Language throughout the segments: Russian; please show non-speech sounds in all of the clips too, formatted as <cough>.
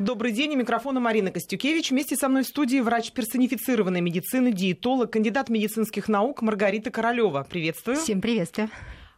Добрый день, у микрофона Марина Костюкевич. Вместе со мной в студии врач персонифицированной медицины, диетолог, кандидат медицинских наук Маргарита Королева. Приветствую. Всем приветствую.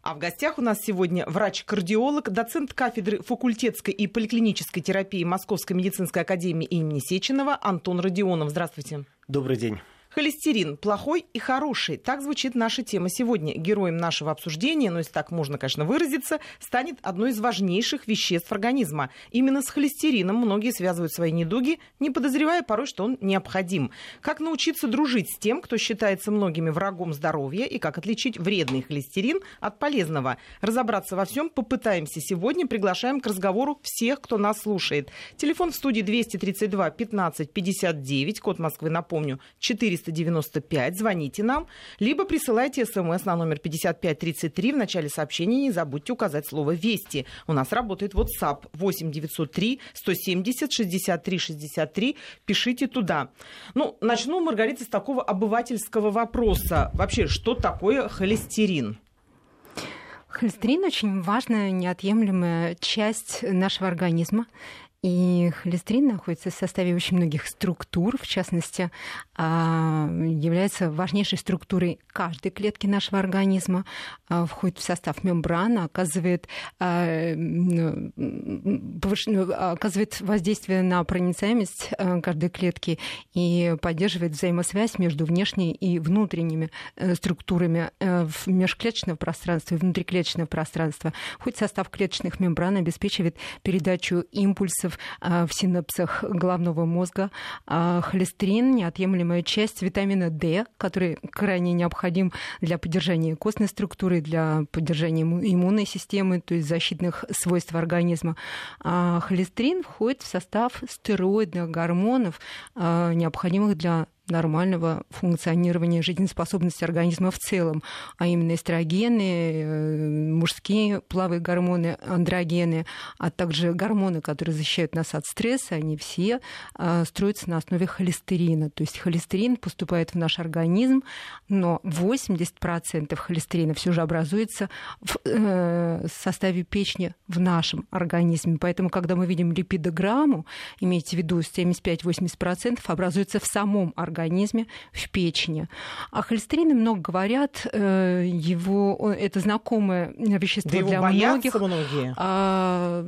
А в гостях у нас сегодня врач-кардиолог, доцент кафедры факультетской и поликлинической терапии Московской медицинской академии имени Сеченова Антон Родионов. Здравствуйте. Добрый день. Холестерин плохой и хороший. Так звучит наша тема сегодня. Героем нашего обсуждения, ну если так можно, конечно, выразиться, станет одно из важнейших веществ организма. Именно с холестерином многие связывают свои недуги, не подозревая порой, что он необходим. Как научиться дружить с тем, кто считается многими врагом здоровья, и как отличить вредный холестерин от полезного. Разобраться во всем попытаемся сегодня. Приглашаем к разговору всех, кто нас слушает. Телефон в студии 232 15 59, код Москвы, напомню, 400 495. Звоните нам, либо присылайте смс на номер 5533. В начале сообщения не забудьте указать слово «Вести». У нас работает WhatsApp 8 903 170 63 63. Пишите туда. Ну, начну, Маргарита, с такого обывательского вопроса. Вообще, что такое холестерин? Холестерин очень важная, неотъемлемая часть нашего организма. И холестерин находится в составе очень многих структур, в частности, а, является важнейшей структурой каждой клетки нашего организма, а, входит в состав мембраны, оказывает, а, ну, оказывает воздействие на проницаемость каждой клетки и поддерживает взаимосвязь между внешней и внутренними э, структурами э, межклеточного пространства и внутриклеточного пространства. В состав клеточных мембран, обеспечивает передачу импульсов в синапсах головного мозга. Холестерин – неотъемлемая часть витамина D, который крайне необходим для поддержания костной структуры, для поддержания иммунной системы, то есть защитных свойств организма. А холестерин входит в состав стероидных гормонов, необходимых для нормального функционирования жизнеспособности организма в целом, а именно эстрогены, э, мужские половые гормоны, андрогены, а также гормоны, которые защищают нас от стресса, они все а, строятся на основе холестерина. То есть холестерин поступает в наш организм, но 80% холестерина все же образуется в э, составе печени в нашем организме. Поэтому, когда мы видим липидограмму, имейте в виду 75-80% образуется в самом организме организме, в печени. О холестерине много говорят, э, его, это знакомое вещество да для многих. многие. А,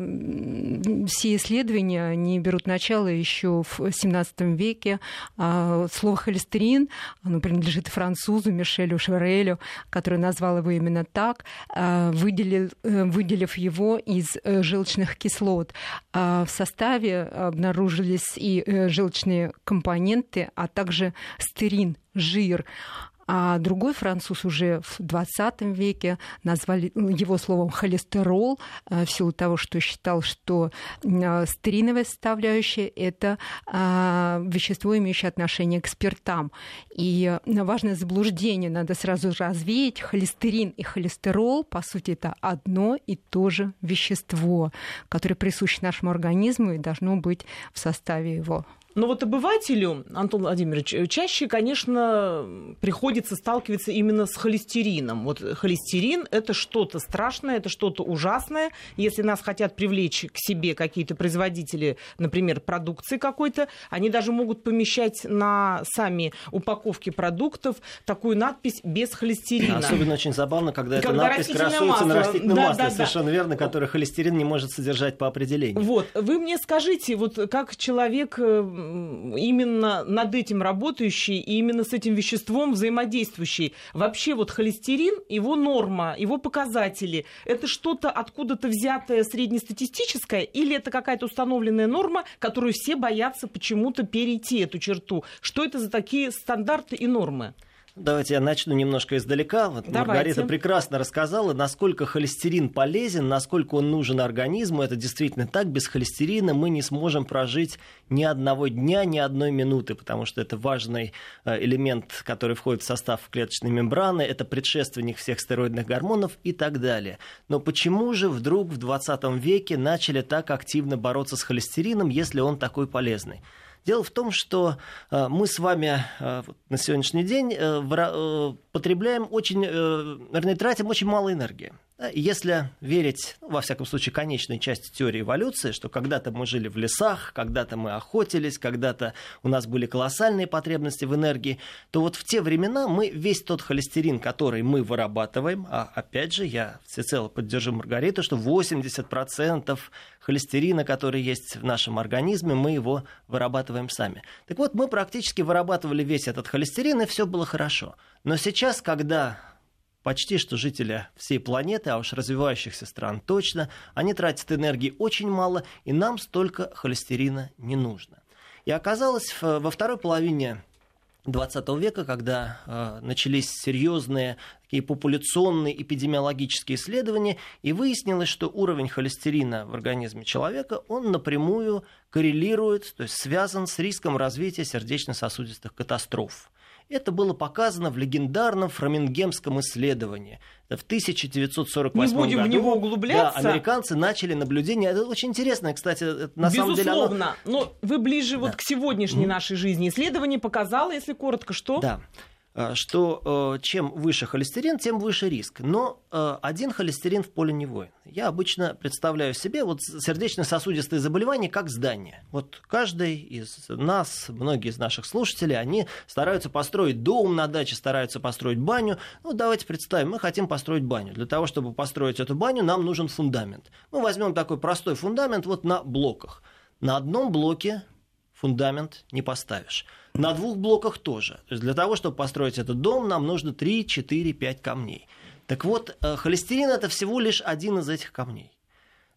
все исследования, они берут начало еще в XVII веке. А, слово холестерин, оно принадлежит французу Мишелю Шеврелю, который назвал его именно так, а, выделил, э, выделив его из э, желчных кислот. В составе обнаружились и желчные компоненты, а также также стерин, жир. А другой француз уже в 20 веке назвали его словом холестерол э, в силу того, что считал, что э, стериновая составляющая – это э, вещество, имеющее отношение к спиртам. И важное заблуждение надо сразу развеять. Холестерин и холестерол, по сути, это одно и то же вещество, которое присуще нашему организму и должно быть в составе его. Но вот обывателю, Антон Владимирович, чаще, конечно, приходится сталкиваться именно с холестерином. Вот холестерин – это что-то страшное, это что-то ужасное. Если нас хотят привлечь к себе какие-то производители, например, продукции какой-то, они даже могут помещать на сами упаковки продуктов такую надпись «без холестерина». Особенно очень забавно, когда, когда эта надпись красуется масло. на растительном да, масле, да, совершенно да. верно, которое холестерин не может содержать по определению. Вот, вы мне скажите, вот как человек э, именно над этим работающий и именно с этим веществом взаимодействующий. Вообще вот холестерин, его норма, его показатели, это что-то откуда-то взятое среднестатистическое или это какая-то установленная норма, которую все боятся почему-то перейти эту черту? Что это за такие стандарты и нормы? Давайте я начну немножко издалека. Вот Маргарита прекрасно рассказала, насколько холестерин полезен, насколько он нужен организму. Это действительно так. Без холестерина мы не сможем прожить ни одного дня, ни одной минуты, потому что это важный э, элемент, который входит в состав клеточной мембраны, это предшественник всех стероидных гормонов и так далее. Но почему же вдруг в 20 веке начали так активно бороться с холестерином, если он такой полезный? Дело в том, что э, мы с вами э, на сегодняшний день э, потребляем очень, вернее, тратим очень мало энергии. Если верить, ну, во всяком случае, конечной части теории эволюции, что когда-то мы жили в лесах, когда-то мы охотились, когда-то у нас были колоссальные потребности в энергии, то вот в те времена мы весь тот холестерин, который мы вырабатываем, а опять же, я всецело поддержу Маргариту, что 80% холестерина, который есть в нашем организме, мы его вырабатываем сами. Так вот, мы практически вырабатывали весь этот холестерин, и все было хорошо. Но сейчас, когда почти что жители всей планеты, а уж развивающихся стран точно, они тратят энергии очень мало, и нам столько холестерина не нужно. И оказалось, во второй половине 20 века, когда э, начались серьезные такие популяционные эпидемиологические исследования, и выяснилось, что уровень холестерина в организме человека, он напрямую коррелирует, то есть связан с риском развития сердечно-сосудистых катастроф. Это было показано в легендарном фрамингемском исследовании. В 1948 Не будем году в него углубляться. Да, американцы начали наблюдение. Это очень интересно, кстати, это на Безусловно. самом деле. Безусловно. Но вы ближе да. вот к сегодняшней нашей жизни. Исследование показало, если коротко, что? Да. Э, что э, чем выше холестерин, тем выше риск. Но э, один холестерин в поле не воин. Я обычно представляю себе вот сердечно-сосудистые заболевания как здание. Вот каждый из нас, многие из наших слушателей, они стараются построить дом на даче, стараются построить баню. Ну, давайте представим, мы хотим построить баню. Для того, чтобы построить эту баню, нам нужен фундамент. Мы возьмем такой простой фундамент вот на блоках. На одном блоке фундамент не поставишь. На двух блоках тоже. То есть для того, чтобы построить этот дом, нам нужно 3, 4, 5 камней. Так вот, э, холестерин это всего лишь один из этих камней.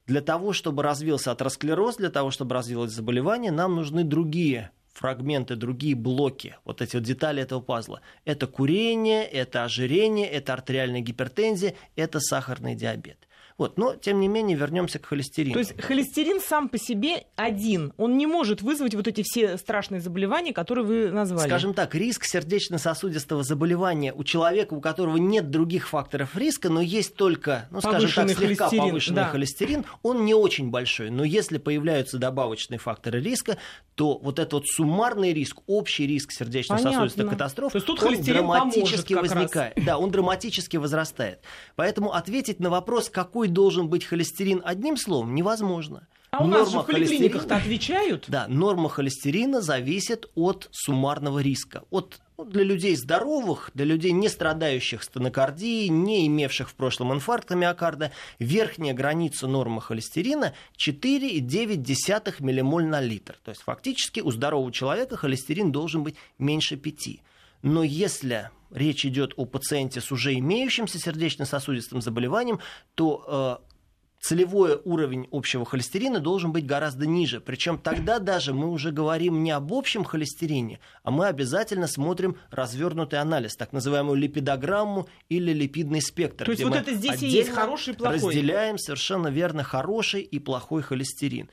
Для того, чтобы развился атеросклероз, для того, чтобы развилось заболевание, нам нужны другие фрагменты, другие блоки, вот эти вот детали этого пазла. Это курение, это ожирение, это артериальная гипертензия, это сахарный диабет. Вот. Но, тем не менее, вернемся к холестерину. То есть холестерин сам по себе один, он не может вызвать вот эти все страшные заболевания, которые вы назвали. Скажем так, риск сердечно-сосудистого заболевания у человека, у которого нет других факторов риска, но есть только, ну, скажем так, слегка холестерин, повышенный да. холестерин, он не очень большой. Но если появляются добавочные факторы риска, то вот этот вот суммарный риск, общий риск сердечно-сосудистых катастроф, он драматически возникает. Раз. Да, он драматически возрастает. Поэтому ответить на вопрос, какой должен быть холестерин одним словом, невозможно. А у норма нас же в поликлиниках-то отвечают? Да, норма холестерина зависит от суммарного риска. От, ну, для людей здоровых, для людей, не страдающих стенокардией, не имевших в прошлом инфаркта миокарда, верхняя граница нормы холестерина 4,9 миллимоль на литр. То есть фактически у здорового человека холестерин должен быть меньше 5. Но если речь идет о пациенте с уже имеющимся сердечно-сосудистым заболеванием, то э, целевой уровень общего холестерина должен быть гораздо ниже. Причем тогда даже мы уже говорим не об общем холестерине, а мы обязательно смотрим развернутый анализ, так называемую липидограмму или липидный спектр. То есть вот это здесь и есть хороший и плохой. Разделяем совершенно верно хороший и плохой холестерин.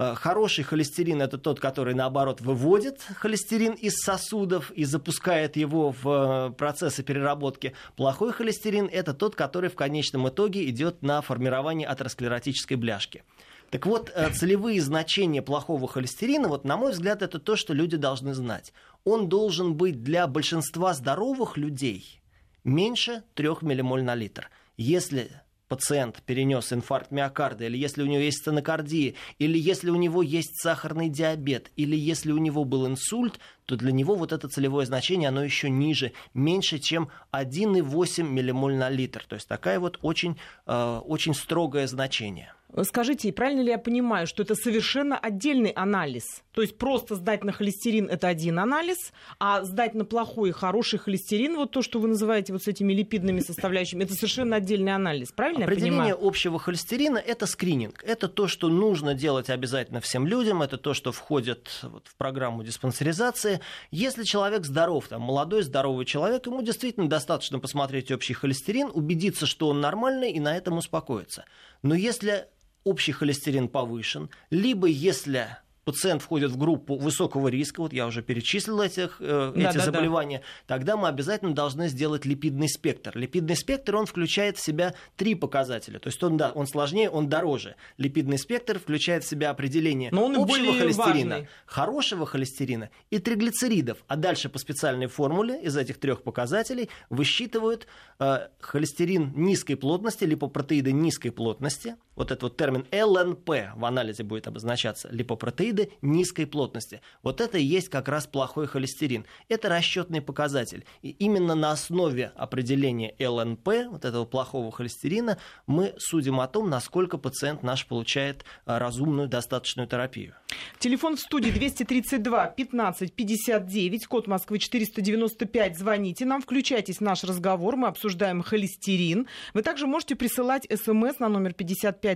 Э, хороший холестерин это тот, который, наоборот, выводит холестерин из сосудов и запускает его в э, процессы переработки. Плохой холестерин это тот, который в конечном итоге идет на формирование атеросклеротической бляшки. Так вот, э, целевые значения плохого холестерина, вот, на мой взгляд, это то, что люди должны знать. Он должен быть для большинства здоровых людей меньше 3 миллимоль на литр. Если пациент перенес инфаркт миокарда, или если у него есть стенокардия, или если у него есть сахарный диабет, или если у него был инсульт, то для него вот это целевое значение, оно еще ниже, меньше, чем 1,8 миллимоль на литр. То есть такая вот очень, э, очень строгое значение. Скажите, правильно ли я понимаю, что это совершенно отдельный анализ? То есть просто сдать на холестерин это один анализ, а сдать на плохой и хороший холестерин, вот то, что вы называете вот с этими липидными составляющими, это совершенно отдельный анализ, правильно Определение я понимаю? общего холестерина – это скрининг. Это то, что нужно делать обязательно всем людям, это то, что входит вот в программу диспансеризации. Если человек здоров, там, молодой, здоровый человек, ему действительно достаточно посмотреть общий холестерин, убедиться, что он нормальный, и на этом успокоиться. Но если общий холестерин повышен, либо если пациент входит в группу высокого риска, вот я уже перечислил этих, э, эти да, заболевания, да. тогда мы обязательно должны сделать липидный спектр. Липидный спектр, он включает в себя три показателя. То есть он, да, он сложнее, он дороже. Липидный спектр включает в себя определение Но он общего холестерина, важный. хорошего холестерина и триглицеридов. А дальше по специальной формуле из этих трех показателей высчитывают э, холестерин низкой плотности, липопротеиды низкой плотности. Вот этот вот термин ЛНП в анализе будет обозначаться. Липопротеиды низкой плотности. Вот это и есть как раз плохой холестерин. Это расчетный показатель. И именно на основе определения ЛНП, вот этого плохого холестерина, мы судим о том, насколько пациент наш получает э, разумную достаточную терапию. Телефон в студии 232 15 59, код Москвы 495. Звоните нам, включайтесь в наш разговор. Мы обсуждаем холестерин. Вы также можете присылать смс на номер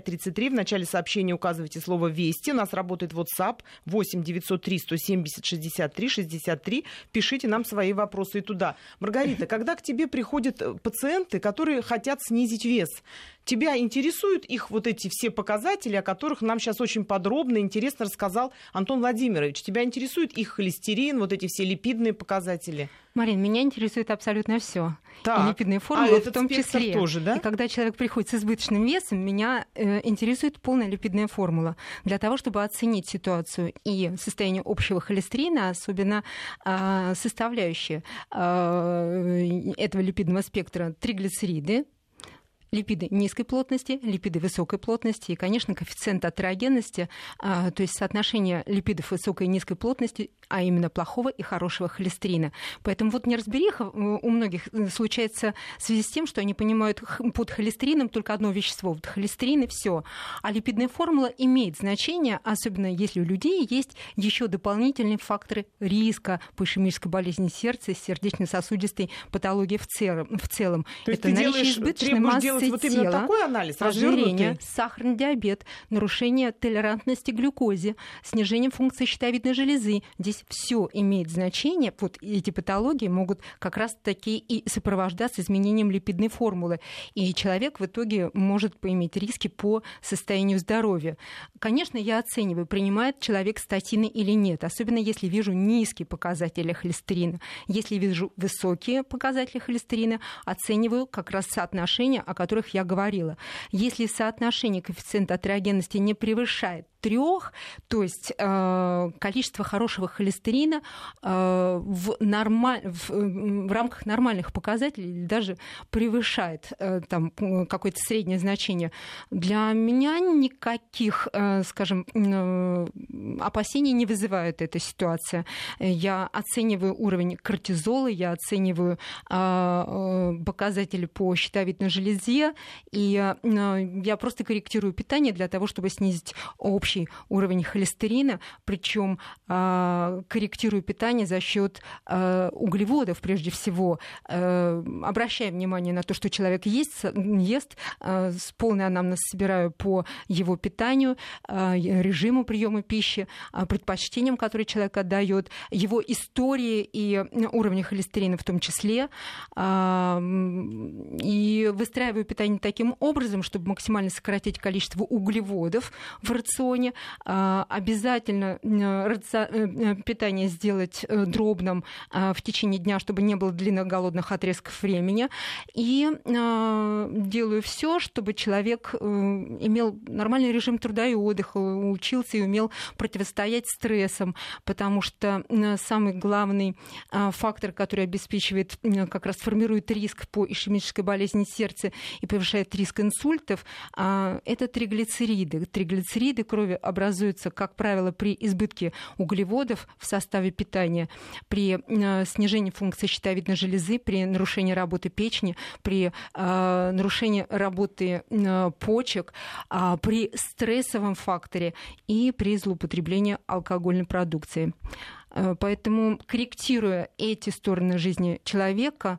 5533. В начале сообщения указывайте слово «Вести». У нас работает WhatsApp 8 903 170 63 63. Пишите нам свои вопросы и туда. Маргарита, когда к тебе приходят э, пациенты, которые хотят снизить вес, тебя интересуют их вот эти все показатели, о которых нам сейчас очень подробно и интересно рассказал Антон Владимирович? Тебя интересует их холестерин, вот эти все липидные показатели? Марин, меня интересует абсолютно все. И липидные а формулы а в том числе. Тоже, да? И когда человек приходит с избыточным весом, меня э, интересует полная липидная формула. Для того, чтобы оценить ситуацию и состояние общего холестерина, особенно э, составляющие э, этого липидного спектра триглицериды, липиды низкой плотности, липиды высокой плотности и, конечно, коэффициент атерогенности, а, то есть соотношение липидов высокой и низкой плотности, а именно плохого и хорошего холестерина. Поэтому вот неразбериха у многих э, случается в связи с тем, что они понимают под холестерином только одно вещество, вот холестерин и все. А липидная формула имеет значение, особенно если у людей есть еще дополнительные факторы риска по ишемической болезни сердца сердечно-сосудистой патологии в целом. В целом. То есть Это ты наличие делаешь, избыточной массы вот тела, именно такой анализ, ожирение, сахарный диабет, нарушение толерантности к глюкозе, снижение функции щитовидной железы. Здесь все имеет значение. Вот эти патологии могут как раз таки и сопровождаться изменением липидной формулы. И человек в итоге может поиметь риски по состоянию здоровья. Конечно, я оцениваю, принимает человек статины или нет, особенно если вижу низкие показатели холестерина. Если вижу высокие показатели холестерина, оцениваю как раз соотношение, о котором которых я говорила. Если соотношение коэффициента атерогенности не превышает трех, то есть э, количество хорошего холестерина э, в, нормаль, в, в рамках нормальных показателей даже превышает э, там какое-то среднее значение. Для меня никаких, э, скажем, э, опасений не вызывает эта ситуация. Я оцениваю уровень кортизола, я оцениваю э, э показатели по щитовидной железе, и э, я просто корректирую питание для того, чтобы снизить общий общий уровень холестерина, причем э, корректирую питание за счет э, углеводов прежде всего, э, обращая внимание на то, что человек ест, ест э, с полной анамнез собираю по его питанию, режиму приема пищи, предпочтениям, которые человек отдает, его истории и уровня холестерина в том числе, и выстраиваю питание таким образом, чтобы максимально сократить количество углеводов в рационе, рационе, а, обязательно э, э, питание сделать э, дробным в течение дня, чтобы не было длинных голодных отрезков времени. И делаю все, чтобы человек имел нормальный режим труда и отдыха, учился и умел противостоять стрессам, потому что самый главный фактор, который обеспечивает, как раз формирует риск по ишемической болезни сердца и повышает риск инсультов, это триглицериды. Триглицериды крови образуются, как правило, при избытке углеводов в составе питания, при э, снижении функции щитовидной железы, при нарушении работы печени, при э, нарушении работы э, почек, э, при стрессовом факторе и при злоупотреблении алкогольной продукции. Поэтому, корректируя эти стороны жизни человека,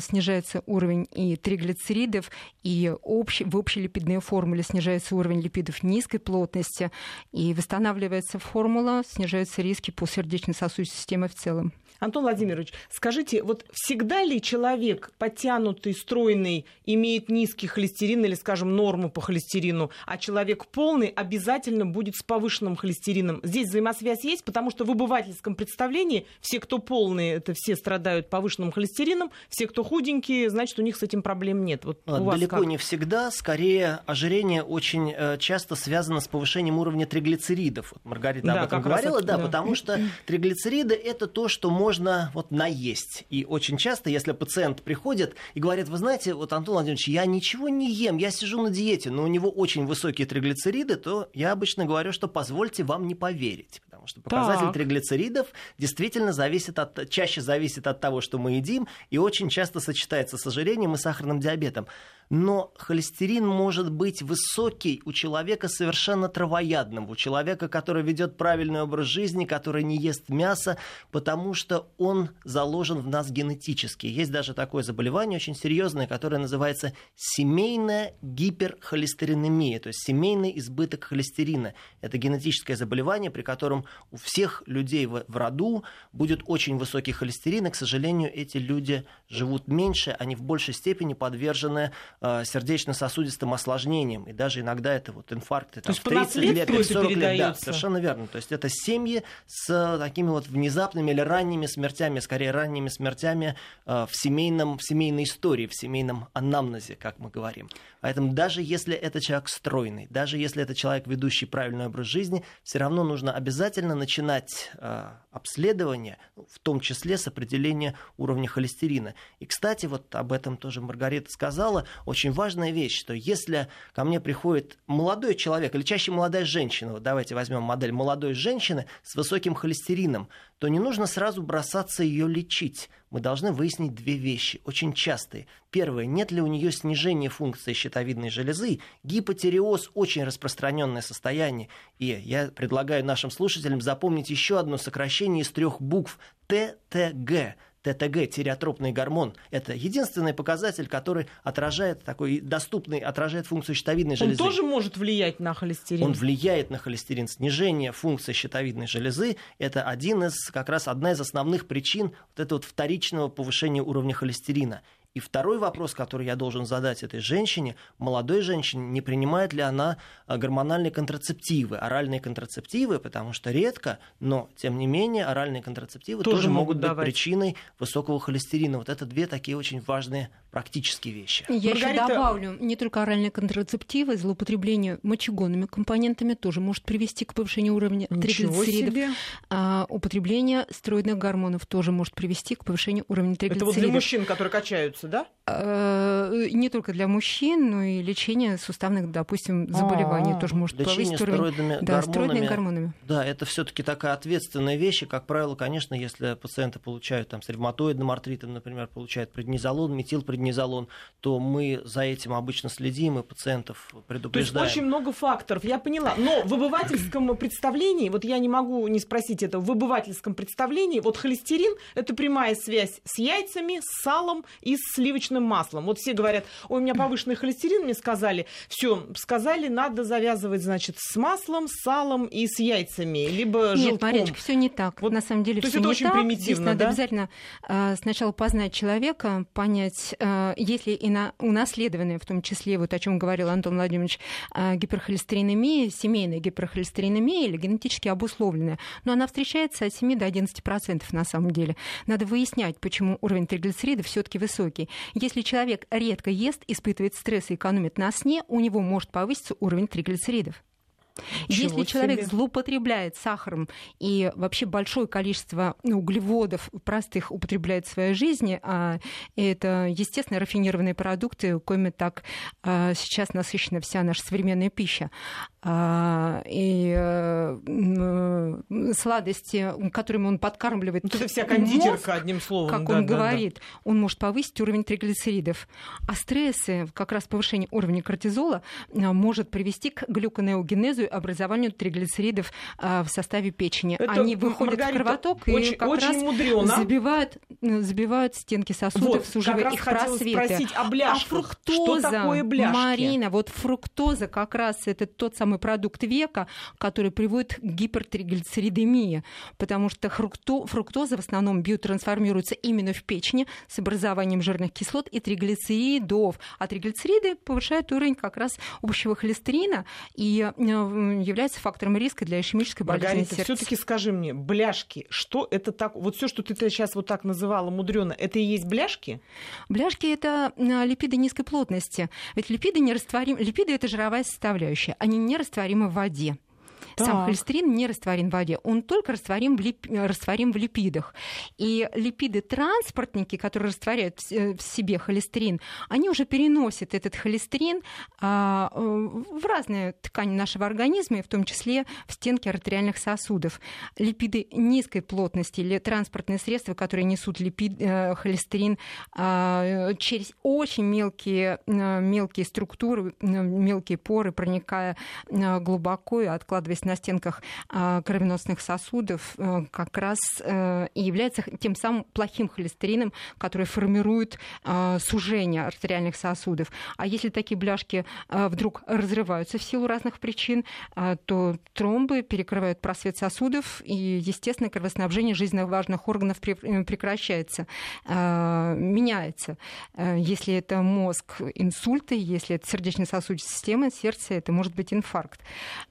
снижается уровень и триглицеридов, и в общей липидной формуле снижается уровень липидов низкой плотности, и восстанавливается формула, снижаются риски по сердечно-сосудистой системе в целом. Антон Владимирович, скажите, вот всегда ли человек подтянутый, стройный, имеет низкий холестерин или, скажем, норму по холестерину, а человек полный обязательно будет с повышенным холестерином? Здесь взаимосвязь есть, потому что в обывательском представлении все, кто полные, это все страдают повышенным холестерином, все, кто худенькие, значит, у них с этим проблем нет. Вот а, Далеко не всегда. Скорее, ожирение очень э, часто связано с повышением уровня триглицеридов. Вот Маргарита да, об этом говорила, да, да, потому что триглицериды это то, что можно можно вот наесть. И очень часто, если пациент приходит и говорит, вы знаете, вот, Антон Владимирович, я ничего не ем, я сижу на диете, но у него очень высокие триглицериды, то я обычно говорю, что позвольте вам не поверить. Потому что показатель так. триглицеридов действительно зависит от, чаще зависит от того, что мы едим, и очень часто сочетается с ожирением и сахарным диабетом но холестерин может быть высокий у человека совершенно травоядного, у человека, который ведет правильный образ жизни, который не ест мясо, потому что он заложен в нас генетически. Есть даже такое заболевание очень серьезное, которое называется семейная гиперхолестеринемия, то есть семейный избыток холестерина. Это генетическое заболевание, при котором у всех людей в, в роду будет очень высокий холестерин, и, к сожалению, эти люди живут меньше, они в большей степени подвержены Э, сердечно-сосудистым осложнениям, и даже иногда это вот инфаркты там, в 30 лет, в 40 лет. Да, совершенно верно. То есть это семьи с такими вот внезапными или ранними смертями, скорее ранними смертями э, в, семейном, в семейной истории, в семейном анамнезе, как мы говорим. Поэтому даже если это человек стройный, даже если это человек, ведущий правильный образ жизни, все равно нужно обязательно начинать э, обследование, ну, в том числе с определения уровня холестерина. И, кстати, вот об этом тоже Маргарита сказала, очень важная вещь, что если ко мне приходит молодой человек, или чаще молодая женщина, вот давайте возьмем модель молодой женщины с высоким холестерином, то не нужно сразу бросаться ее лечить. Мы должны выяснить две вещи, очень частые. Первое, нет ли у нее снижения функции щитовидной железы. Гипотереоз – очень распространенное состояние. И я предлагаю нашим слушателям запомнить еще одно сокращение из трех букв – ТТГ ТТГ, тиреотропный гормон. Это единственный показатель, который отражает такой доступный, отражает функцию щитовидной железы. Он тоже может влиять на холестерин? Он влияет на холестерин. Снижение функции щитовидной железы – это один из, как раз одна из основных причин вот этого вот вторичного повышения уровня холестерина. И второй вопрос, который я должен задать этой женщине, молодой женщине, не принимает ли она а, гормональные контрацептивы, оральные контрацептивы, потому что редко, но тем не менее оральные контрацептивы тоже, тоже могут, быть давать. причиной высокого холестерина. Вот это две такие очень важные практические вещи. Я Маргарита... еще добавлю, не только оральные контрацептивы, злоупотребление мочегонными компонентами тоже может привести к повышению уровня триглицеридов. А, употребление стероидных гормонов тоже может привести к повышению уровня триглицеридов. Это вот для мужчин, которые качаются да? Э, не только для мужчин, но и лечение суставных, допустим, заболеваний А-а-а. тоже может лечение повысить уровень. Да, гормонами, гормонами. Да, это все-таки такая ответственная вещь. И, как правило, конечно, если пациенты получают там, с ревматоидным артритом, например, получают преднизолон, метилпреднизолон, то мы за этим обычно следим и пациентов предупреждаем. То есть очень много факторов, я поняла. Но в обывательском представлении, вот я не могу не спросить это, в обывательском представлении, вот холестерин – это прямая связь с яйцами, с салом и с сливочным маслом. Вот все говорят, ой, у меня повышенный холестерин, мне сказали, все, сказали, надо завязывать, значит, с маслом, с салом и с яйцами, либо Нет, желтком. Маречка, все не так. Вот, На самом деле все не очень так. примитивно, Здесь надо да? обязательно э, сначала познать человека, понять, э, если и на, унаследованная, в том числе, вот о чем говорил Антон Владимирович, э, гиперхолестеринемия, семейная гиперхолестеринемия или генетически обусловленная, но она встречается от 7 до 11% на самом деле. Надо выяснять, почему уровень триглицеридов все-таки высокий. Если человек редко ест, испытывает стресс и экономит на сне, у него может повыситься уровень триглицеридов. Ничего Если человек себе. злоупотребляет сахаром и вообще большое количество углеводов простых употребляет в своей жизни, а это, естественно, рафинированные продукты, коими так а, сейчас насыщена вся наша современная пища, а, и э, сладости, которыми он подкармливает это вся кондитерка, мозг, одним словом. Как да, он да, говорит, да. он может повысить уровень триглицеридов. А стрессы, как раз повышение уровня кортизола, может привести к глюконеогенезу образованию триглицеридов а, в составе печени. Это, Они выходят Маргарита, в кровоток очень, и как очень раз мудрено. забивают, забивают стенки сосудов, вот, суживая их просветы. спросить о бляшках. А фруктоза, что такое бляшки? Марина, вот фруктоза как раз это тот самый продукт века, который приводит к гипертриглицеридемии, потому что фрукто, фруктоза в основном биотрансформируется именно в печени с образованием жирных кислот и триглицеридов. А триглицериды повышают уровень как раз общего холестерина и э, является фактором риска для ишемической болезни Маргарита, сердца. все-таки скажи мне, бляшки, что это так? Вот все, что ты сейчас вот так называла мудрено, это и есть бляшки? Бляшки это липиды низкой плотности. Ведь липиды не растворимы. Липиды это жировая составляющая. Они не растворимы в воде. Так. Сам холестерин не растворим в воде, он только растворим в, лип... растворим в липидах. И липиды-транспортники, которые растворяют в себе холестерин, они уже переносят этот холестерин а, в разные ткани нашего организма, в том числе в стенки артериальных сосудов. Липиды низкой плотности или транспортные средства, которые несут липид, э, холестерин а, через очень мелкие, э, мелкие структуры, э, мелкие поры, проникая глубоко и откладываясь на стенках а, кровеносных сосудов э, как раз э, и является тем самым плохим холестерином, который формирует а, сужение артериальных сосудов. А если такие бляшки а, вдруг разрываются в силу разных причин, то тромбы перекрывают просвет сосудов, и, естественно, кровоснабжение жизненно важных органов э, прекращается, меняется. Если это мозг, инсульты, если это сердечно-сосудистая система, сердце, это может быть инфаркт.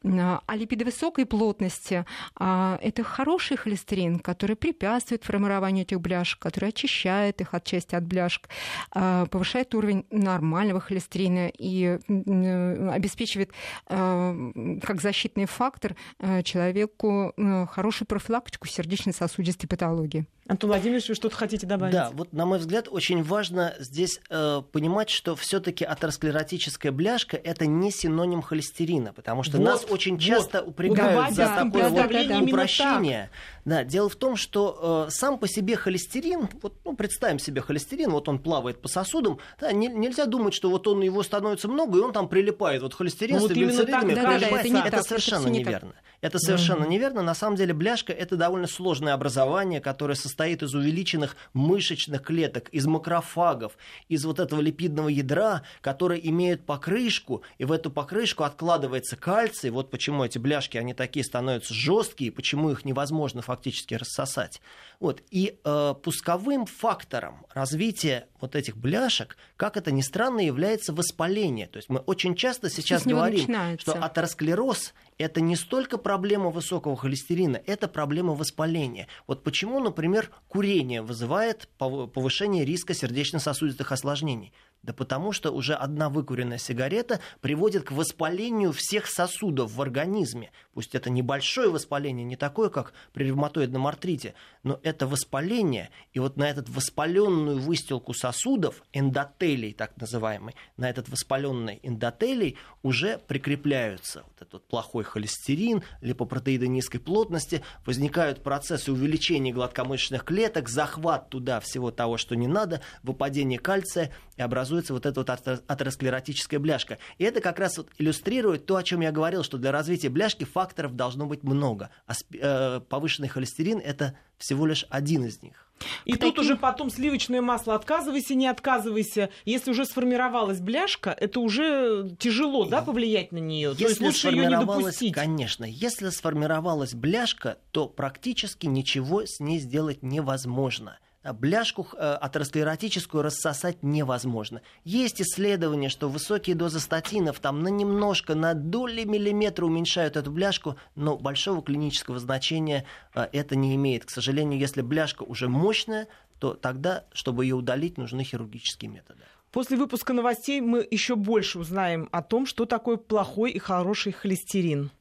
А липиды высокой плотности, а, это хороший холестерин, который препятствует формированию этих бляшек, который очищает их отчасти от бляшек, а, повышает уровень нормального холестерина и обеспечивает а, как защитный фактор человеку хорошую профилактику сердечно-сосудистой патологии. Антон Владимирович, вы что-то хотите добавить? Да, вот на мой взгляд очень важно здесь э, понимать, что все-таки атеросклеротическая бляшка это не синоним холестерина, потому что вот, нас очень часто вот, упрекают за да, такое вот да, упрощение. Да, дело в том, что э, сам по себе холестерин, вот, ну, представим себе холестерин, вот он плавает по сосудам, да, не, нельзя думать, что вот он его становится много, и он там прилипает. Вот холестерин ну, с триглицеридами да, да, это, не это так, совершенно это неверно. Так. Это совершенно mm-hmm. неверно. На самом деле бляшка это довольно сложное образование, которое состоит из увеличенных мышечных клеток, из макрофагов, из вот этого липидного ядра, которое имеет покрышку, и в эту покрышку откладывается кальций. Вот почему эти бляшки, они такие становятся жесткие, почему их невозможно фактически рассосать. Вот. И э, пусковым фактором развития вот этих бляшек, как это ни странно, является воспаление. То есть мы очень часто сейчас говорим, что атеросклероз это не столько проблема высокого холестерина, это проблема воспаления. Вот почему, например, курение вызывает повышение риска сердечно-сосудистых осложнений. Да потому что уже одна выкуренная сигарета приводит к воспалению всех сосудов в организме. Пусть это небольшое воспаление, не такое, как при ревматоидном артрите, но это воспаление. И вот на эту воспаленную выстилку сосудов, эндотелий так называемый, на этот воспаленный эндотелий уже прикрепляются вот этот плохой холестерин, липопротеиды низкой плотности, возникают процессы увеличения гладкомышечных клеток, захват туда всего того, что не надо, выпадение кальция и образуется образуется вот эта вот атеросклеротическая бляшка. И это как раз вот иллюстрирует то, о чем я говорил, что для развития бляшки факторов должно быть много, а э, повышенный холестерин это всего лишь один из них. И К тут таким... уже потом сливочное масло отказывайся, не отказывайся. Если уже сформировалась бляшка, это уже тяжело, да, повлиять на нее. Если То есть лучше ее не допустить. Конечно, если сформировалась бляшка, то практически ничего с ней сделать невозможно бляшку э, атеросклеротическую рассосать невозможно. Есть исследования, что высокие дозы статинов там на немножко, на доли миллиметра уменьшают эту бляшку, но большого клинического значения э, это не имеет. К сожалению, если бляшка уже мощная, то тогда, чтобы ее удалить, нужны хирургические методы. После выпуска новостей мы еще больше узнаем о том, что такое плохой и хороший холестерин.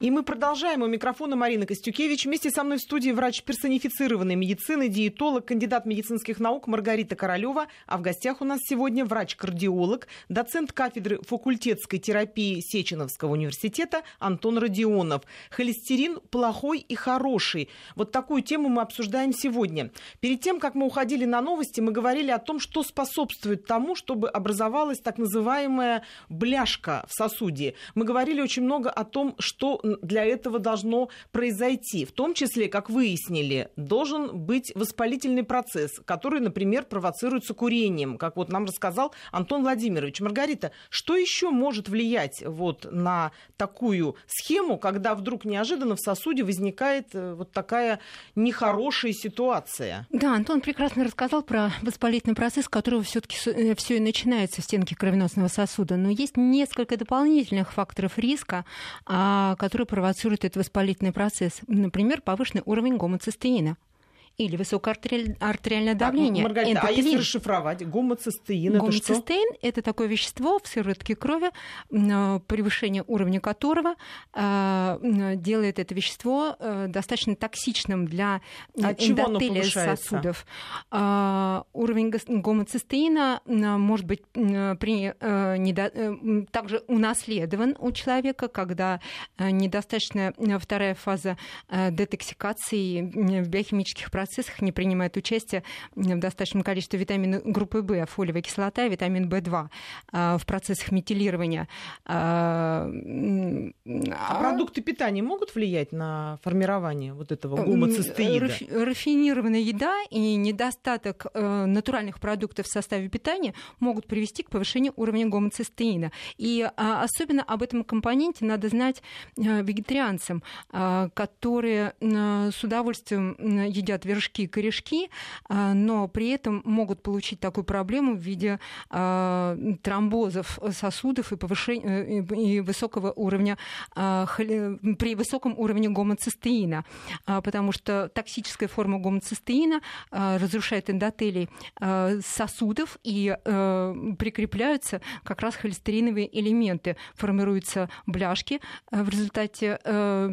И мы продолжаем. У микрофона Марина Костюкевич. Вместе со мной в студии врач персонифицированной медицины, диетолог, кандидат медицинских наук Маргарита Королева. А в гостях у нас сегодня врач-кардиолог, доцент кафедры факультетской терапии Сеченовского университета Антон Родионов. Холестерин плохой и хороший. Вот такую тему мы обсуждаем сегодня. Перед тем, как мы уходили на новости, мы говорили о том, что способствует тому, чтобы образовалась так называемая бляшка в сосуде. Мы говорили очень много о том, что для этого должно произойти. В том числе, как выяснили, должен быть воспалительный процесс, который, например, провоцируется курением, как вот нам рассказал Антон Владимирович. Маргарита, что еще может влиять вот на такую схему, когда вдруг неожиданно в сосуде возникает э, вот такая нехорошая ситуация? Да, Антон прекрасно рассказал про воспалительный процесс, с которого все-таки э, все и начинается в стенке кровеносного сосуда. Но есть несколько дополнительных факторов риска, а, которые которые провоцируют этот воспалительный процесс. Например, повышенный уровень гомоцистеина или высокое артериальное давление. Так, Маргарита, а если расшифровать, гомоцистеин, Гомоцистеин – это такое вещество в сыворотке крови, э, превышение уровня которого э, делает это вещество э, достаточно токсичным для а эндотелия сосудов. Уровень гомоцистеина может быть при, также унаследован у человека, когда недостаточная вторая фаза детоксикации в биохимических процессах процессах не принимает участие в достаточном количестве витамина группы В, фолиевая кислота и витамин В2 а, в процессах метилирования. А, а продукты питания могут влиять на формирование вот этого гомоцистеида? Рафинированная еда и недостаток э, натуральных продуктов в составе питания могут привести к повышению уровня гомоцистеина. И особенно об этом компоненте надо знать э, вегетарианцам, которые э, с удовольствием едят вершки вершки и корешки, а, но при этом могут получить такую проблему в виде а, тромбозов сосудов и, повышения, э, и высокого уровня, при высоком уровне гомоцистеина, потому что токсическая форма гомоцистеина разрушает эндотелий сосудов и прикрепляются как раз холестериновые элементы. Формируются бляшки в результате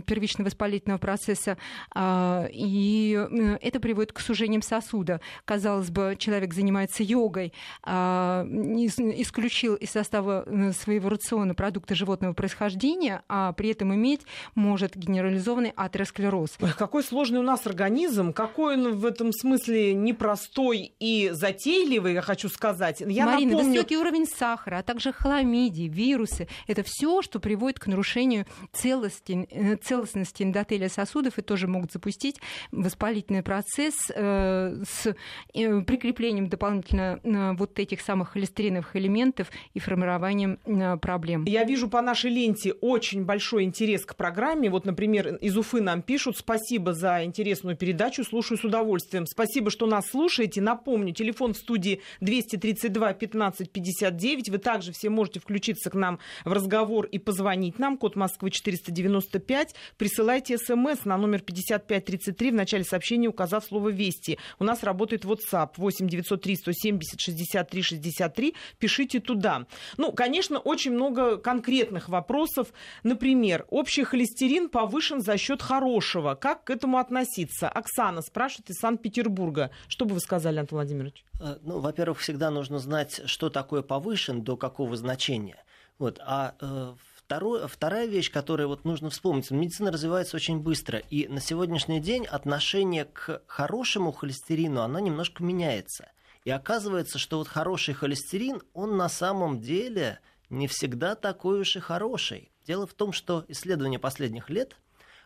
первичного воспалительного процесса, и это это приводит к сужениям сосуда. Казалось бы, человек занимается йогой, а, исключил из состава э, своего рациона продукты животного происхождения, а при этом иметь может генерализованный атеросклероз. Ой, какой сложный у нас организм, какой он в этом смысле непростой и затейливый, я хочу сказать. Я Марина, напомню... высокий уровень сахара, а также хламидии, вирусы – это все, что приводит к нарушению целости, э, целостности эндотелия сосудов и тоже могут запустить воспалительный процесс процесс э, с э, прикреплением дополнительно э, вот этих самых холестериновых элементов и формированием проблем. Я вижу по нашей ленте очень большой интерес к программе. Вот, например, из Уфы нам пишут «Спасибо за интересную передачу, слушаю с удовольствием». Спасибо, что нас слушаете. Напомню, телефон в студии 232 15 59. Вы также все можете включиться к нам в разговор и позвонить нам. Код Москвы 495. Присылайте смс на номер 5533 в начале сообщения указать указав слово «Вести». У нас работает WhatsApp 8 903 170 63 63. Пишите туда. Ну, конечно, очень много конкретных вопросов. Например, общий холестерин повышен за счет хорошего. Как к этому относиться? Оксана спрашивает из Санкт-Петербурга. Что бы вы сказали, Антон Владимирович? Э, ну, во-первых, всегда нужно знать, что такое повышен, до какого значения. Вот. А э, Второе, вторая вещь, которую вот нужно вспомнить, медицина развивается очень быстро, и на сегодняшний день отношение к хорошему холестерину, оно немножко меняется. И оказывается, что вот хороший холестерин, он на самом деле не всегда такой уж и хороший. Дело в том, что исследования последних лет,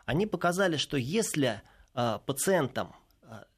они показали, что если э, пациентам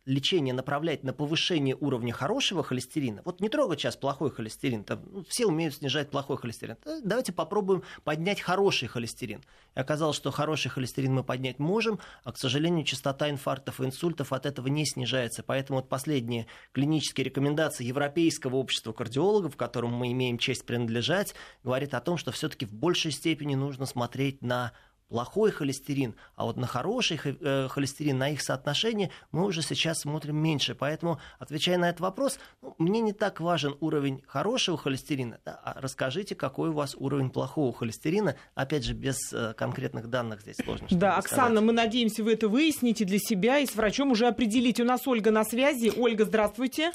лечение направлять на повышение уровня хорошего холестерина, вот не трогать сейчас плохой холестерин, там, ну, все умеют снижать плохой холестерин, давайте попробуем поднять хороший холестерин. И оказалось, что хороший холестерин мы поднять можем, а, к сожалению, частота инфарктов и инсультов от этого не снижается. Поэтому вот последние клинические рекомендации Европейского общества кардиологов, которому мы имеем честь принадлежать, говорит о том, что все-таки в большей степени нужно смотреть на плохой холестерин, а вот на хороший э, холестерин, на их соотношение мы уже сейчас смотрим меньше. Поэтому, отвечая на этот вопрос, ну, мне не так важен уровень хорошего холестерина, да, а расскажите, какой у вас уровень плохого холестерина. Опять же, без э, конкретных данных здесь сложно. Да, Оксана, мы надеемся, вы это выясните для себя и с врачом уже определите. У нас Ольга на связи. Ольга, здравствуйте.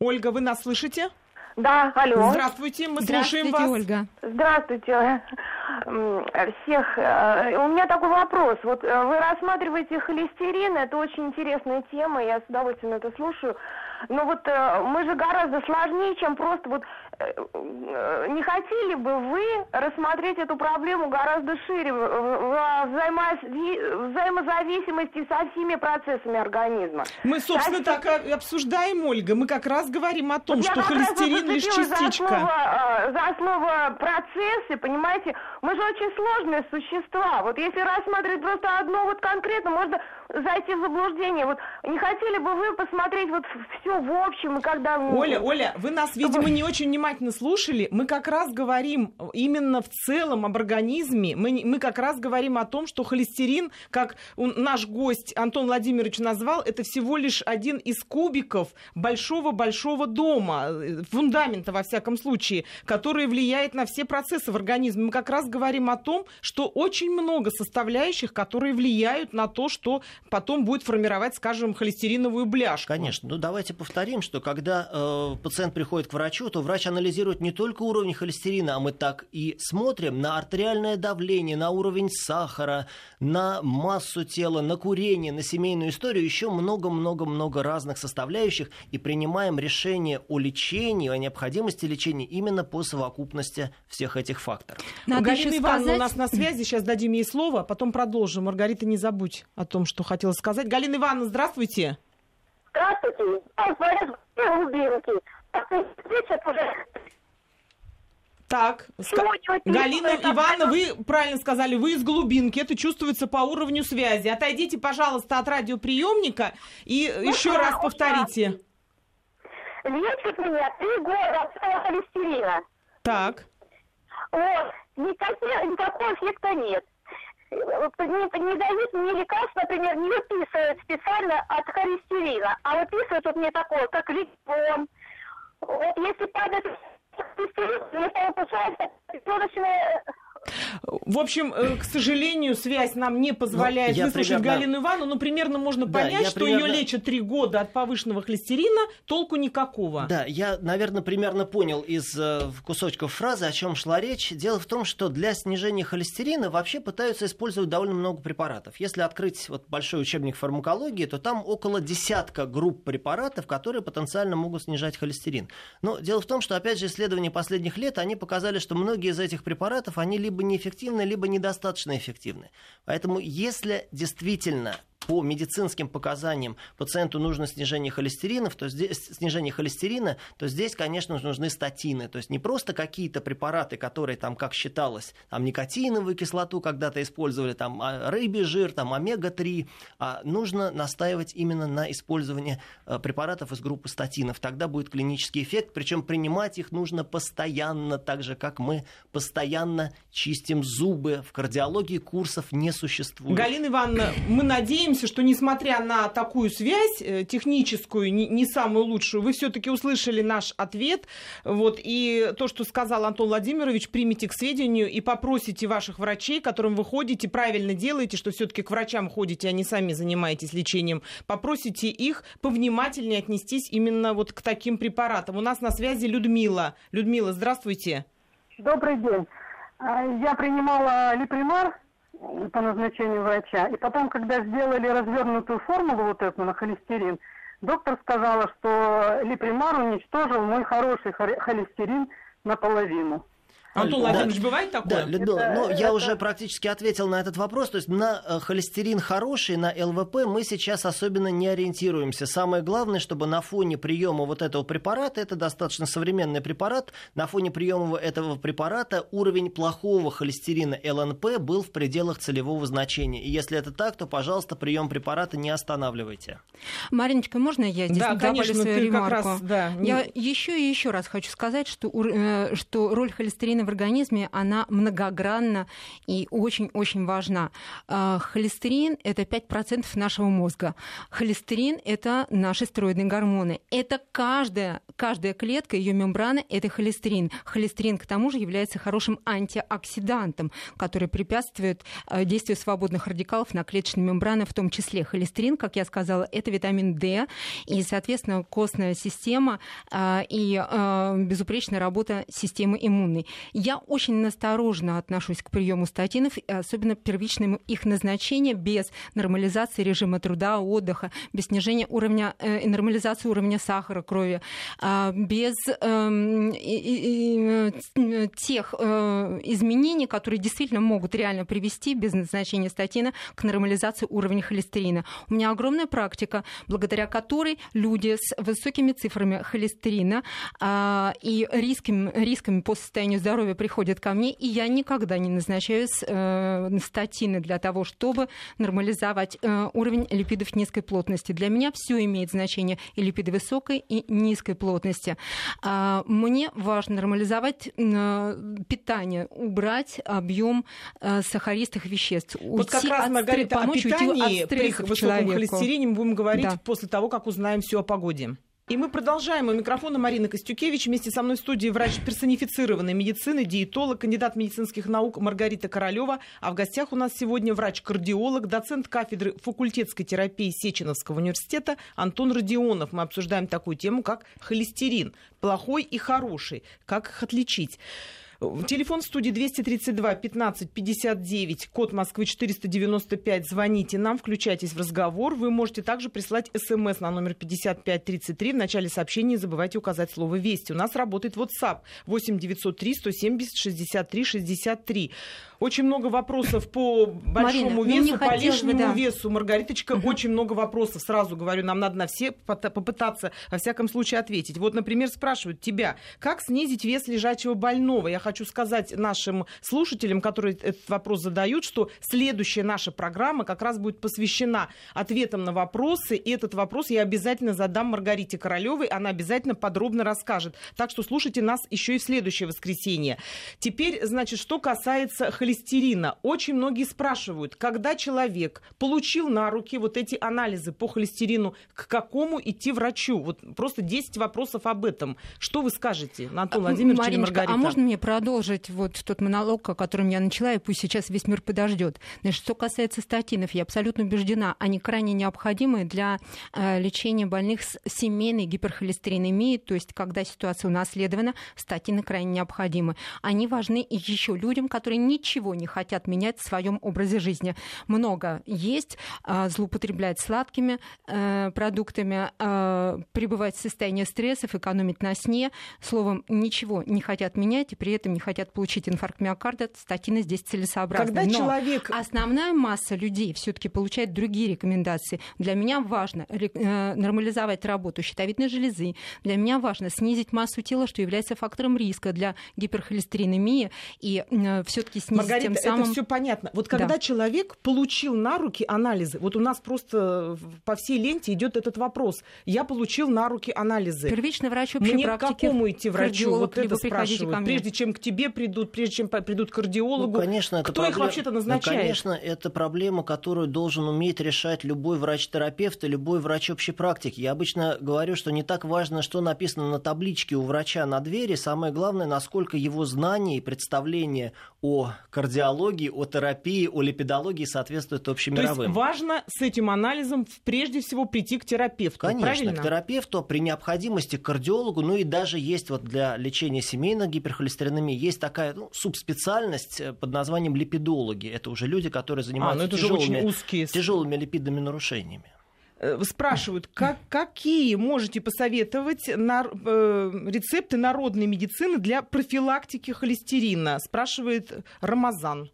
Ольга, вы нас слышите? Да, алло. Здравствуйте, мы слушаем вас. Ольга. Здравствуйте всех. Э, у меня такой вопрос. Вот э, вы рассматриваете холестерин, это очень интересная тема, я с удовольствием это слушаю. Но вот э, мы же гораздо сложнее, чем просто вот не хотели бы вы рассмотреть эту проблему гораздо шире, в взаимозависимости со всеми процессами организма? Мы, собственно, так и обсуждаем, Ольга. Мы как раз говорим о том, вот что холестерин лишь частичка. За слово, за слово процессы, понимаете, мы же очень сложные существа. Вот если рассматривать просто одно вот конкретно, можно зайти в заблуждение. Вот не хотели бы вы посмотреть вот все в общем, и когда... Оля, Оля, вы нас, видимо, не очень внимательно слушали. Мы как раз говорим именно в целом об организме. Мы, мы как раз говорим о том, что холестерин, как наш гость Антон Владимирович назвал, это всего лишь один из кубиков большого-большого дома, э, фундамента, во всяком случае, который влияет на все процессы в организме. Мы как раз говорим о том, что очень много составляющих, которые влияют на то, что потом будет формировать, скажем, холестериновую бляшку. Конечно. Ну, давайте повторим, что когда э, пациент приходит к врачу, то врач анализирует не только уровень холестерина, а мы так и смотрим на артериальное давление, на уровень сахара, на массу тела, на курение, на семейную историю, еще много-много-много разных составляющих, и принимаем решение о лечении, о необходимости лечения именно по совокупности всех этих факторов. Надо Галина Ивановна сказать... у нас на связи, сейчас дадим ей слово, а потом продолжим. Маргарита, не забудь о том, что хотела сказать. Галина Ивановна, здравствуйте. Здравствуйте. Глубинки. Так, ска... Галина Ивановна, вы правильно сказали, вы из глубинки, это чувствуется по уровню связи. Отойдите, пожалуйста, от радиоприемника и ну, еще раз повторите. Лечит меня три года от холестерина. Так. Вот, никаких, никакого эффекта нет. Не, не дают мне лекарств, например, не выписывают специально от холестерина, а выписывают вот мне такое, как ликон. Вот если падает холестерин, мне получается печеночная в общем, э, к сожалению, связь нам не позволяет ну, выслушать примерно... Галину Ивановну, но примерно можно да, понять, что примерно... ее лечат три года от повышенного холестерина, толку никакого. Да, я, наверное, примерно понял из э, кусочков фразы, о чем шла речь. Дело в том, что для снижения холестерина вообще пытаются использовать довольно много препаратов. Если открыть вот большой учебник фармакологии, то там около десятка групп препаратов, которые потенциально могут снижать холестерин. Но дело в том, что, опять же, исследования последних лет, они показали, что многие из этих препаратов, они либо неэффективны, либо недостаточно эффективны. Поэтому если действительно по медицинским показаниям пациенту нужно снижение холестерина, то здесь, снижение холестерина, то здесь, конечно, нужны статины. То есть не просто какие-то препараты, которые там, как считалось, там никотиновую кислоту когда-то использовали, там а, рыбий жир, там омега-3, а нужно настаивать именно на использовании э, препаратов из группы статинов. Тогда будет клинический эффект, причем принимать их нужно постоянно, так же, как мы постоянно чистим зубы. В кардиологии курсов не существует. Галина Ивановна, мы надеемся, надеемся, что несмотря на такую связь э, техническую, не, не самую лучшую, вы все-таки услышали наш ответ. Вот, и то, что сказал Антон Владимирович, примите к сведению и попросите ваших врачей, которым вы ходите, правильно делаете, что все-таки к врачам ходите, а не сами занимаетесь лечением, попросите их повнимательнее отнестись именно вот к таким препаратам. У нас на связи Людмила. Людмила, здравствуйте. Добрый день. А, я принимала липримар по назначению врача. И потом, когда сделали развернутую формулу вот эту на холестерин, доктор сказала, что липримар уничтожил мой хороший холестерин наполовину. Антон Владимирович, да. бывает такое? Да, Людмила, это, ну, это... я уже практически ответил на этот вопрос. То есть на э, холестерин хороший, на ЛВП мы сейчас особенно не ориентируемся. Самое главное, чтобы на фоне приема вот этого препарата, это достаточно современный препарат, на фоне приема этого препарата уровень плохого холестерина ЛНП был в пределах целевого значения. И если это так, то, пожалуйста, прием препарата не останавливайте. Мариночка, можно я здесь да, конечно, свою ремарку? Раз, да, я еще и еще раз хочу сказать, что, э, что роль холестерина в организме, она многогранна и очень-очень важна. А, холестерин – это 5% нашего мозга. Холестерин – это наши стероидные гормоны. Это каждая, каждая клетка, ее мембрана – это холестерин. Холестерин, к тому же, является хорошим антиоксидантом, который препятствует а, действию свободных радикалов на клеточные мембраны, в том числе. Холестерин, как я сказала, это витамин D, и, соответственно, костная система а, и безупречная работа системы иммунной. Я очень насторожно отношусь к приему статинов, особенно первичным их назначение без нормализации режима труда, отдыха, без снижения уровня, э, нормализации уровня сахара крови, э, без э, э, тех э, изменений, которые действительно могут реально привести без назначения статина к нормализации уровня холестерина. У меня огромная практика, благодаря которой люди с высокими цифрами холестерина э, и рисками, рисками по состоянию здоровья приходят ко мне, и я никогда не назначаю э, статины для того, чтобы нормализовать э, уровень липидов низкой плотности. Для меня все имеет значение и липиды высокой, и низкой плотности. А, мне важно нормализовать э, питание, убрать объем сахаристых веществ. Вот как раз, Маргарита, о питании при высоком человеку. холестерине мы будем говорить да. после того, как узнаем все о погоде. И мы продолжаем. У микрофона Марина Костюкевич. Вместе со мной в студии врач персонифицированной медицины, диетолог, кандидат медицинских наук Маргарита Королева. А в гостях у нас сегодня врач-кардиолог, доцент кафедры факультетской терапии Сеченовского университета Антон Родионов. Мы обсуждаем такую тему, как холестерин. Плохой и хороший. Как их отличить? Телефон студии 232 15 59, код Москвы 495. Звоните нам, включайтесь в разговор. Вы можете также прислать смс на номер 5533. В начале сообщения не забывайте указать слово «Вести». У нас работает WhatsApp 8 903 170 63 63. Очень много вопросов по большому Марина, весу, по лишнему да. весу. Маргариточка, угу. очень много вопросов. Сразу говорю, нам надо на все попытаться, во всяком случае, ответить. Вот, например, спрашивают тебя, как снизить вес лежачего больного? Я хочу сказать нашим слушателям, которые этот вопрос задают, что следующая наша программа как раз будет посвящена ответам на вопросы. И этот вопрос я обязательно задам Маргарите Королевой. Она обязательно подробно расскажет. Так что слушайте нас еще и в следующее воскресенье. Теперь, значит, что касается холестерина. Очень многие спрашивают, когда человек получил на руки вот эти анализы по холестерину, к какому идти врачу? Вот просто 10 вопросов об этом. Что вы скажете, Антон а, Владимирович Мариночка, или Маргарита? А можно мне продолжить вот тот монолог, о котором я начала, и пусть сейчас весь мир подождет. Значит, что касается статинов, я абсолютно убеждена, они крайне необходимы для э, лечения больных с семейной гиперхолестеринемией, то есть когда ситуация унаследована, статины крайне необходимы. Они важны еще людям, которые ничего не хотят менять в своем образе жизни. Много есть, а, злоупотреблять сладкими э, продуктами, а, пребывать в состоянии стрессов, экономить на сне. Словом, ничего не хотят менять и при этом не хотят получить инфаркт миокарда. Статины здесь целесообразны. Когда Но человек... основная масса людей все-таки получает другие рекомендации. Для меня важно э, нормализовать работу щитовидной железы. Для меня важно снизить массу тела, что является фактором риска для гиперхолестеринемии и э, все-таки снизить Маргарита, тем самым... это все понятно. Вот когда да. человек получил на руки анализы, вот у нас просто по всей ленте идет этот вопрос. Я получил на руки анализы. Первичный врач общей Мне практики. к какому идти врачу? Вот это спрашивают. Прежде чем к тебе придут, прежде чем придут к кардиологу. Ну, конечно, Кто проблем... их вообще-то назначает? Ну, конечно, это проблема, которую должен уметь решать любой врач-терапевт и любой врач общей практики. Я обычно говорю, что не так важно, что написано на табличке у врача на двери. Самое главное, насколько его знания и представление о кардиологии, о терапии, о липидологии соответствует общемировым. То есть важно с этим анализом прежде всего прийти к терапевту, Конечно, правильно? к терапевту, при необходимости к кардиологу, ну и даже есть вот для лечения семейной гиперхолестеринемии есть такая ну, субспециальность э, под названием липидологи. Это уже люди, которые занимаются а, ну тяжелыми, узкие... тяжелыми липидными нарушениями. Э, спрашивают, как, какие можете посоветовать на, э, рецепты народной медицины для профилактики холестерина, спрашивает Рамазан.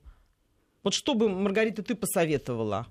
Вот что бы, Маргарита, ты посоветовала?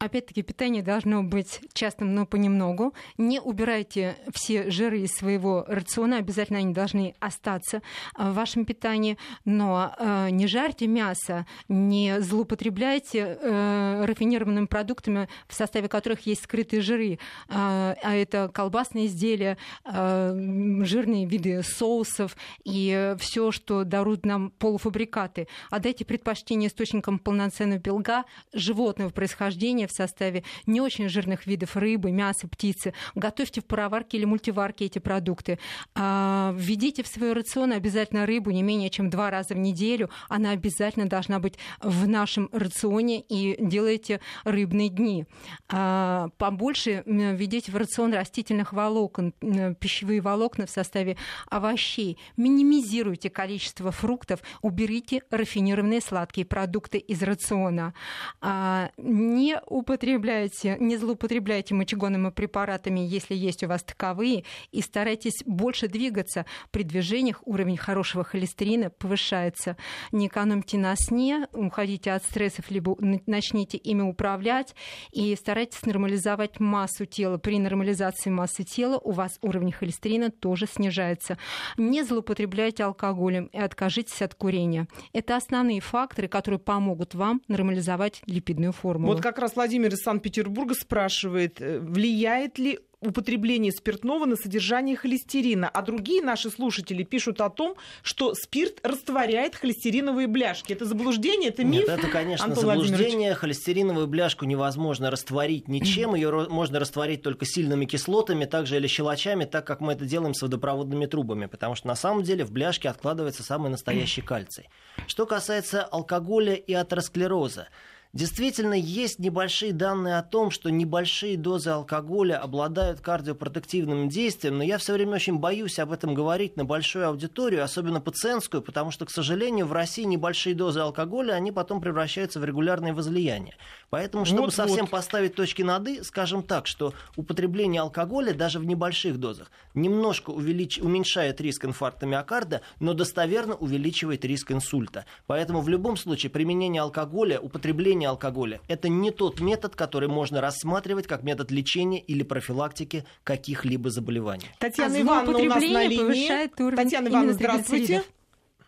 Опять-таки, питание должно быть частым, но понемногу. Не убирайте все жиры из своего рациона, обязательно они должны остаться в вашем питании, но э, не жарьте мясо, не злоупотребляйте э, рафинированными продуктами, в составе которых есть скрытые жиры, э, а это колбасные изделия, жирные виды соусов и все, что даруют нам полуфабрикаты. Отдайте предпочтение источникам полноценного белка животного происхождения в составе не очень жирных видов рыбы, мяса, птицы. Готовьте в пароварке или мультиварке эти продукты. А, введите в свой рацион обязательно рыбу не менее чем два раза в неделю. Она обязательно должна быть в нашем рационе и делайте рыбные дни. А, побольше введите в рацион растительных волокон, пищевые волокна в составе овощей. Минимизируйте количество фруктов, уберите рафинированные сладкие продукты из рациона. А, не употребляйте, не злоупотребляйте мочегонными препаратами, если есть у вас таковые, и старайтесь больше двигаться. При движениях уровень хорошего холестерина повышается. Не экономьте на сне, уходите от стрессов, либо начните ими управлять, и старайтесь нормализовать массу тела. При нормализации массы тела у вас уровень холестерина тоже снижается. Не злоупотребляйте алкоголем и откажитесь от курения. Это основные факторы, которые помогут вам нормализовать липидную формулу. Вот как раз Владимир из Санкт-Петербурга спрашивает, э, влияет ли употребление спиртного на содержание холестерина. А другие наши слушатели пишут о том, что спирт растворяет холестериновые бляшки. Это заблуждение, это миф? Нет, это, конечно, Антон заблуждение. Холестериновую бляшку невозможно растворить ничем. Ее можно растворить только сильными кислотами, также или щелочами, так как мы это делаем с водопроводными трубами. Потому что на самом деле в бляшке откладывается самый настоящий кальций. Что касается алкоголя и атеросклероза, Действительно, есть небольшие данные о том, что небольшие дозы алкоголя обладают кардиопротективным действием, но я все время очень боюсь об этом говорить на большую аудиторию, особенно пациентскую, потому что, к сожалению, в России небольшие дозы алкоголя, они потом превращаются в регулярные возлияния. Поэтому, чтобы вот, совсем вот. поставить точки над «и», скажем так, что употребление алкоголя даже в небольших дозах немножко увелич... уменьшает риск инфаркта миокарда, но достоверно увеличивает риск инсульта. Поэтому в любом случае применение алкоголя, употребление алкоголя – это не тот метод, который можно рассматривать как метод лечения или профилактики каких-либо заболеваний. Татьяна а Ивановна у нас на линии. Татьяна Ивановна, здравствуйте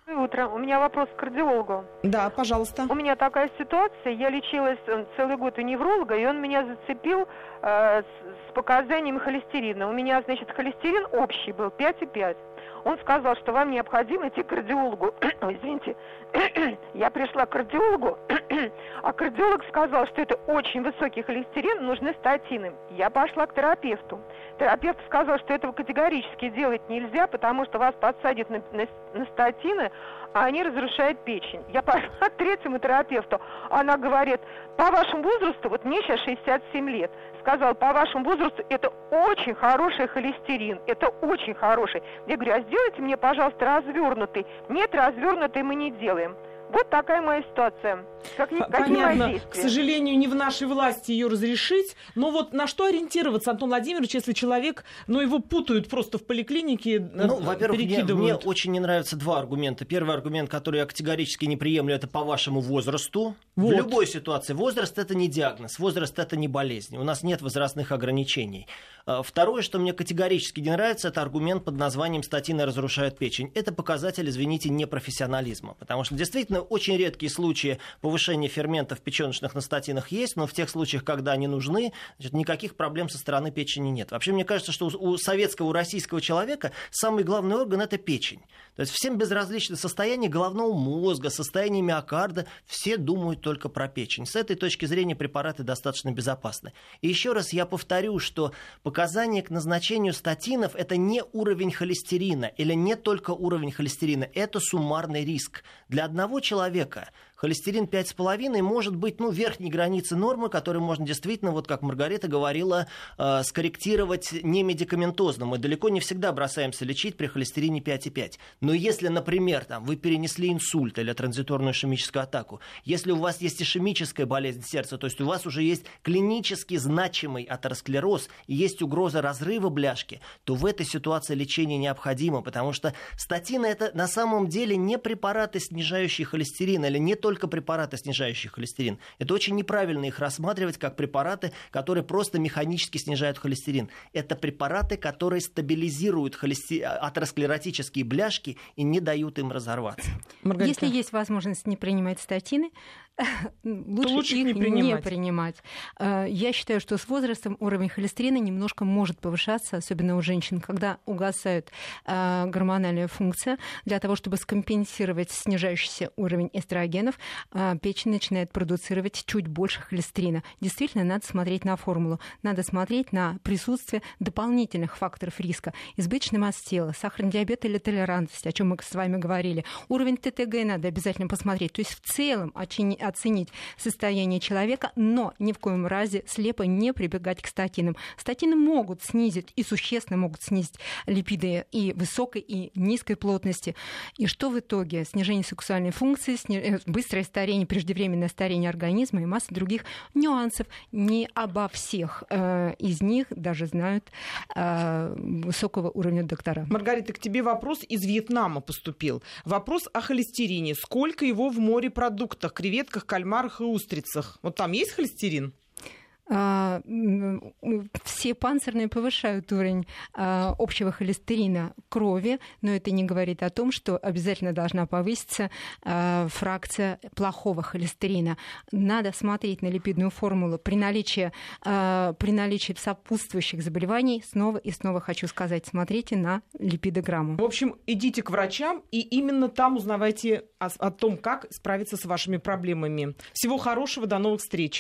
утро. У меня вопрос к кардиологу. Да, пожалуйста. У меня такая ситуация. Я лечилась э, целый год у невролога, и он меня зацепил э, с, с показаниями холестерина. У меня, значит, холестерин общий был 5,5. Он сказал, что вам необходимо идти к кардиологу. <clears throat> Извините, <clears throat> я пришла к кардиологу, <clears throat> а кардиолог сказал, что это очень высокий холестерин, нужны статины. Я пошла к терапевту. Терапевт сказал, что этого категорически делать нельзя, потому что вас подсадят на, на, на статины, а они разрушают печень. Я пошла к <laughs> третьему терапевту, она говорит, по вашему возрасту, вот мне сейчас 67 лет, сказал, по вашему возрасту это очень хороший холестерин, это очень хороший. Я говорю, а сделайте мне, пожалуйста, развернутый. Нет, развернутый мы не делаем. Вот такая моя ситуация. Как, Понятно. К сожалению, не в нашей власти ее разрешить. Но вот на что ориентироваться, Антон Владимирович, если человек, ну, его путают просто в поликлинике, э, Ну, во-первых, мне, мне очень не нравятся два аргумента. Первый аргумент, который я категорически не приемлю, это по вашему возрасту. Вот. В любой ситуации. Возраст – это не диагноз, возраст – это не болезнь. У нас нет возрастных ограничений. А, второе, что мне категорически не нравится, это аргумент под названием «статины разрушают печень». Это показатель, извините, непрофессионализма. Потому что действительно очень редкие случаи повышения ферментов печеночных на статинах есть, но в тех случаях, когда они нужны, значит, никаких проблем со стороны печени нет. Вообще, мне кажется, что у советского, у российского человека самый главный орган – это печень. То есть всем безразлично состояние головного мозга, состояние миокарда, все думают только про печень. С этой точки зрения препараты достаточно безопасны. И еще раз я повторю, что показания к назначению статинов – это не уровень холестерина или не только уровень холестерина, это суммарный риск. Для одного человека человека, холестерин 5,5 может быть ну, верхней границы нормы, которую можно действительно, вот как Маргарита говорила, э, скорректировать не медикаментозно. Мы далеко не всегда бросаемся лечить при холестерине 5,5. Но если, например, там, вы перенесли инсульт или транзиторную ишемическую атаку, если у вас есть ишемическая болезнь сердца, то есть у вас уже есть клинически значимый атеросклероз и есть угроза разрыва бляшки, то в этой ситуации лечение необходимо, потому что статины это на самом деле не препараты, снижающие холестерин, или не то только препараты, снижающие холестерин. Это очень неправильно их рассматривать как препараты, которые просто механически снижают холестерин. Это препараты, которые стабилизируют холестер... атеросклеротические бляшки и не дают им разорваться. Маргарита. Если есть возможность не принимать статины, <laughs> лучше, лучше их не принимать. не принимать. Э, я считаю, что с возрастом уровень холестерина немножко может повышаться, особенно у женщин, когда угасает э, гормональная функция. Для того, чтобы скомпенсировать снижающийся уровень эстрогенов, печень начинает продуцировать чуть больше холестерина. Действительно, надо смотреть на формулу, надо смотреть на присутствие дополнительных факторов риска. Избыточный масс тела, сахарный диабет или толерантность, о чем мы с вами говорили. Уровень ТТГ надо обязательно посмотреть. То есть в целом оценить состояние человека, но ни в коем разе слепо не прибегать к статинам. Статины могут снизить и существенно могут снизить липиды и высокой, и низкой плотности. И что в итоге? Снижение сексуальной функции, э, быстрое старение, преждевременное старение организма и масса других нюансов. Не обо всех э, из них даже знают э, высокого уровня доктора. Маргарита, к тебе вопрос из Вьетнама поступил. Вопрос о холестерине. Сколько его в морепродуктах, креветках, кальмарах и устрицах. Вот там есть холестерин? А, все панцирные повышают уровень а, общего холестерина крови, но это не говорит о том, что обязательно должна повыситься а, фракция плохого холестерина. Надо смотреть на липидную формулу при наличии, при наличии сопутствующих заболеваний. Снова и снова хочу сказать, смотрите на липидограмму. В общем, идите к врачам и именно там узнавайте о, о том, как справиться с вашими проблемами. Всего хорошего, до новых встреч.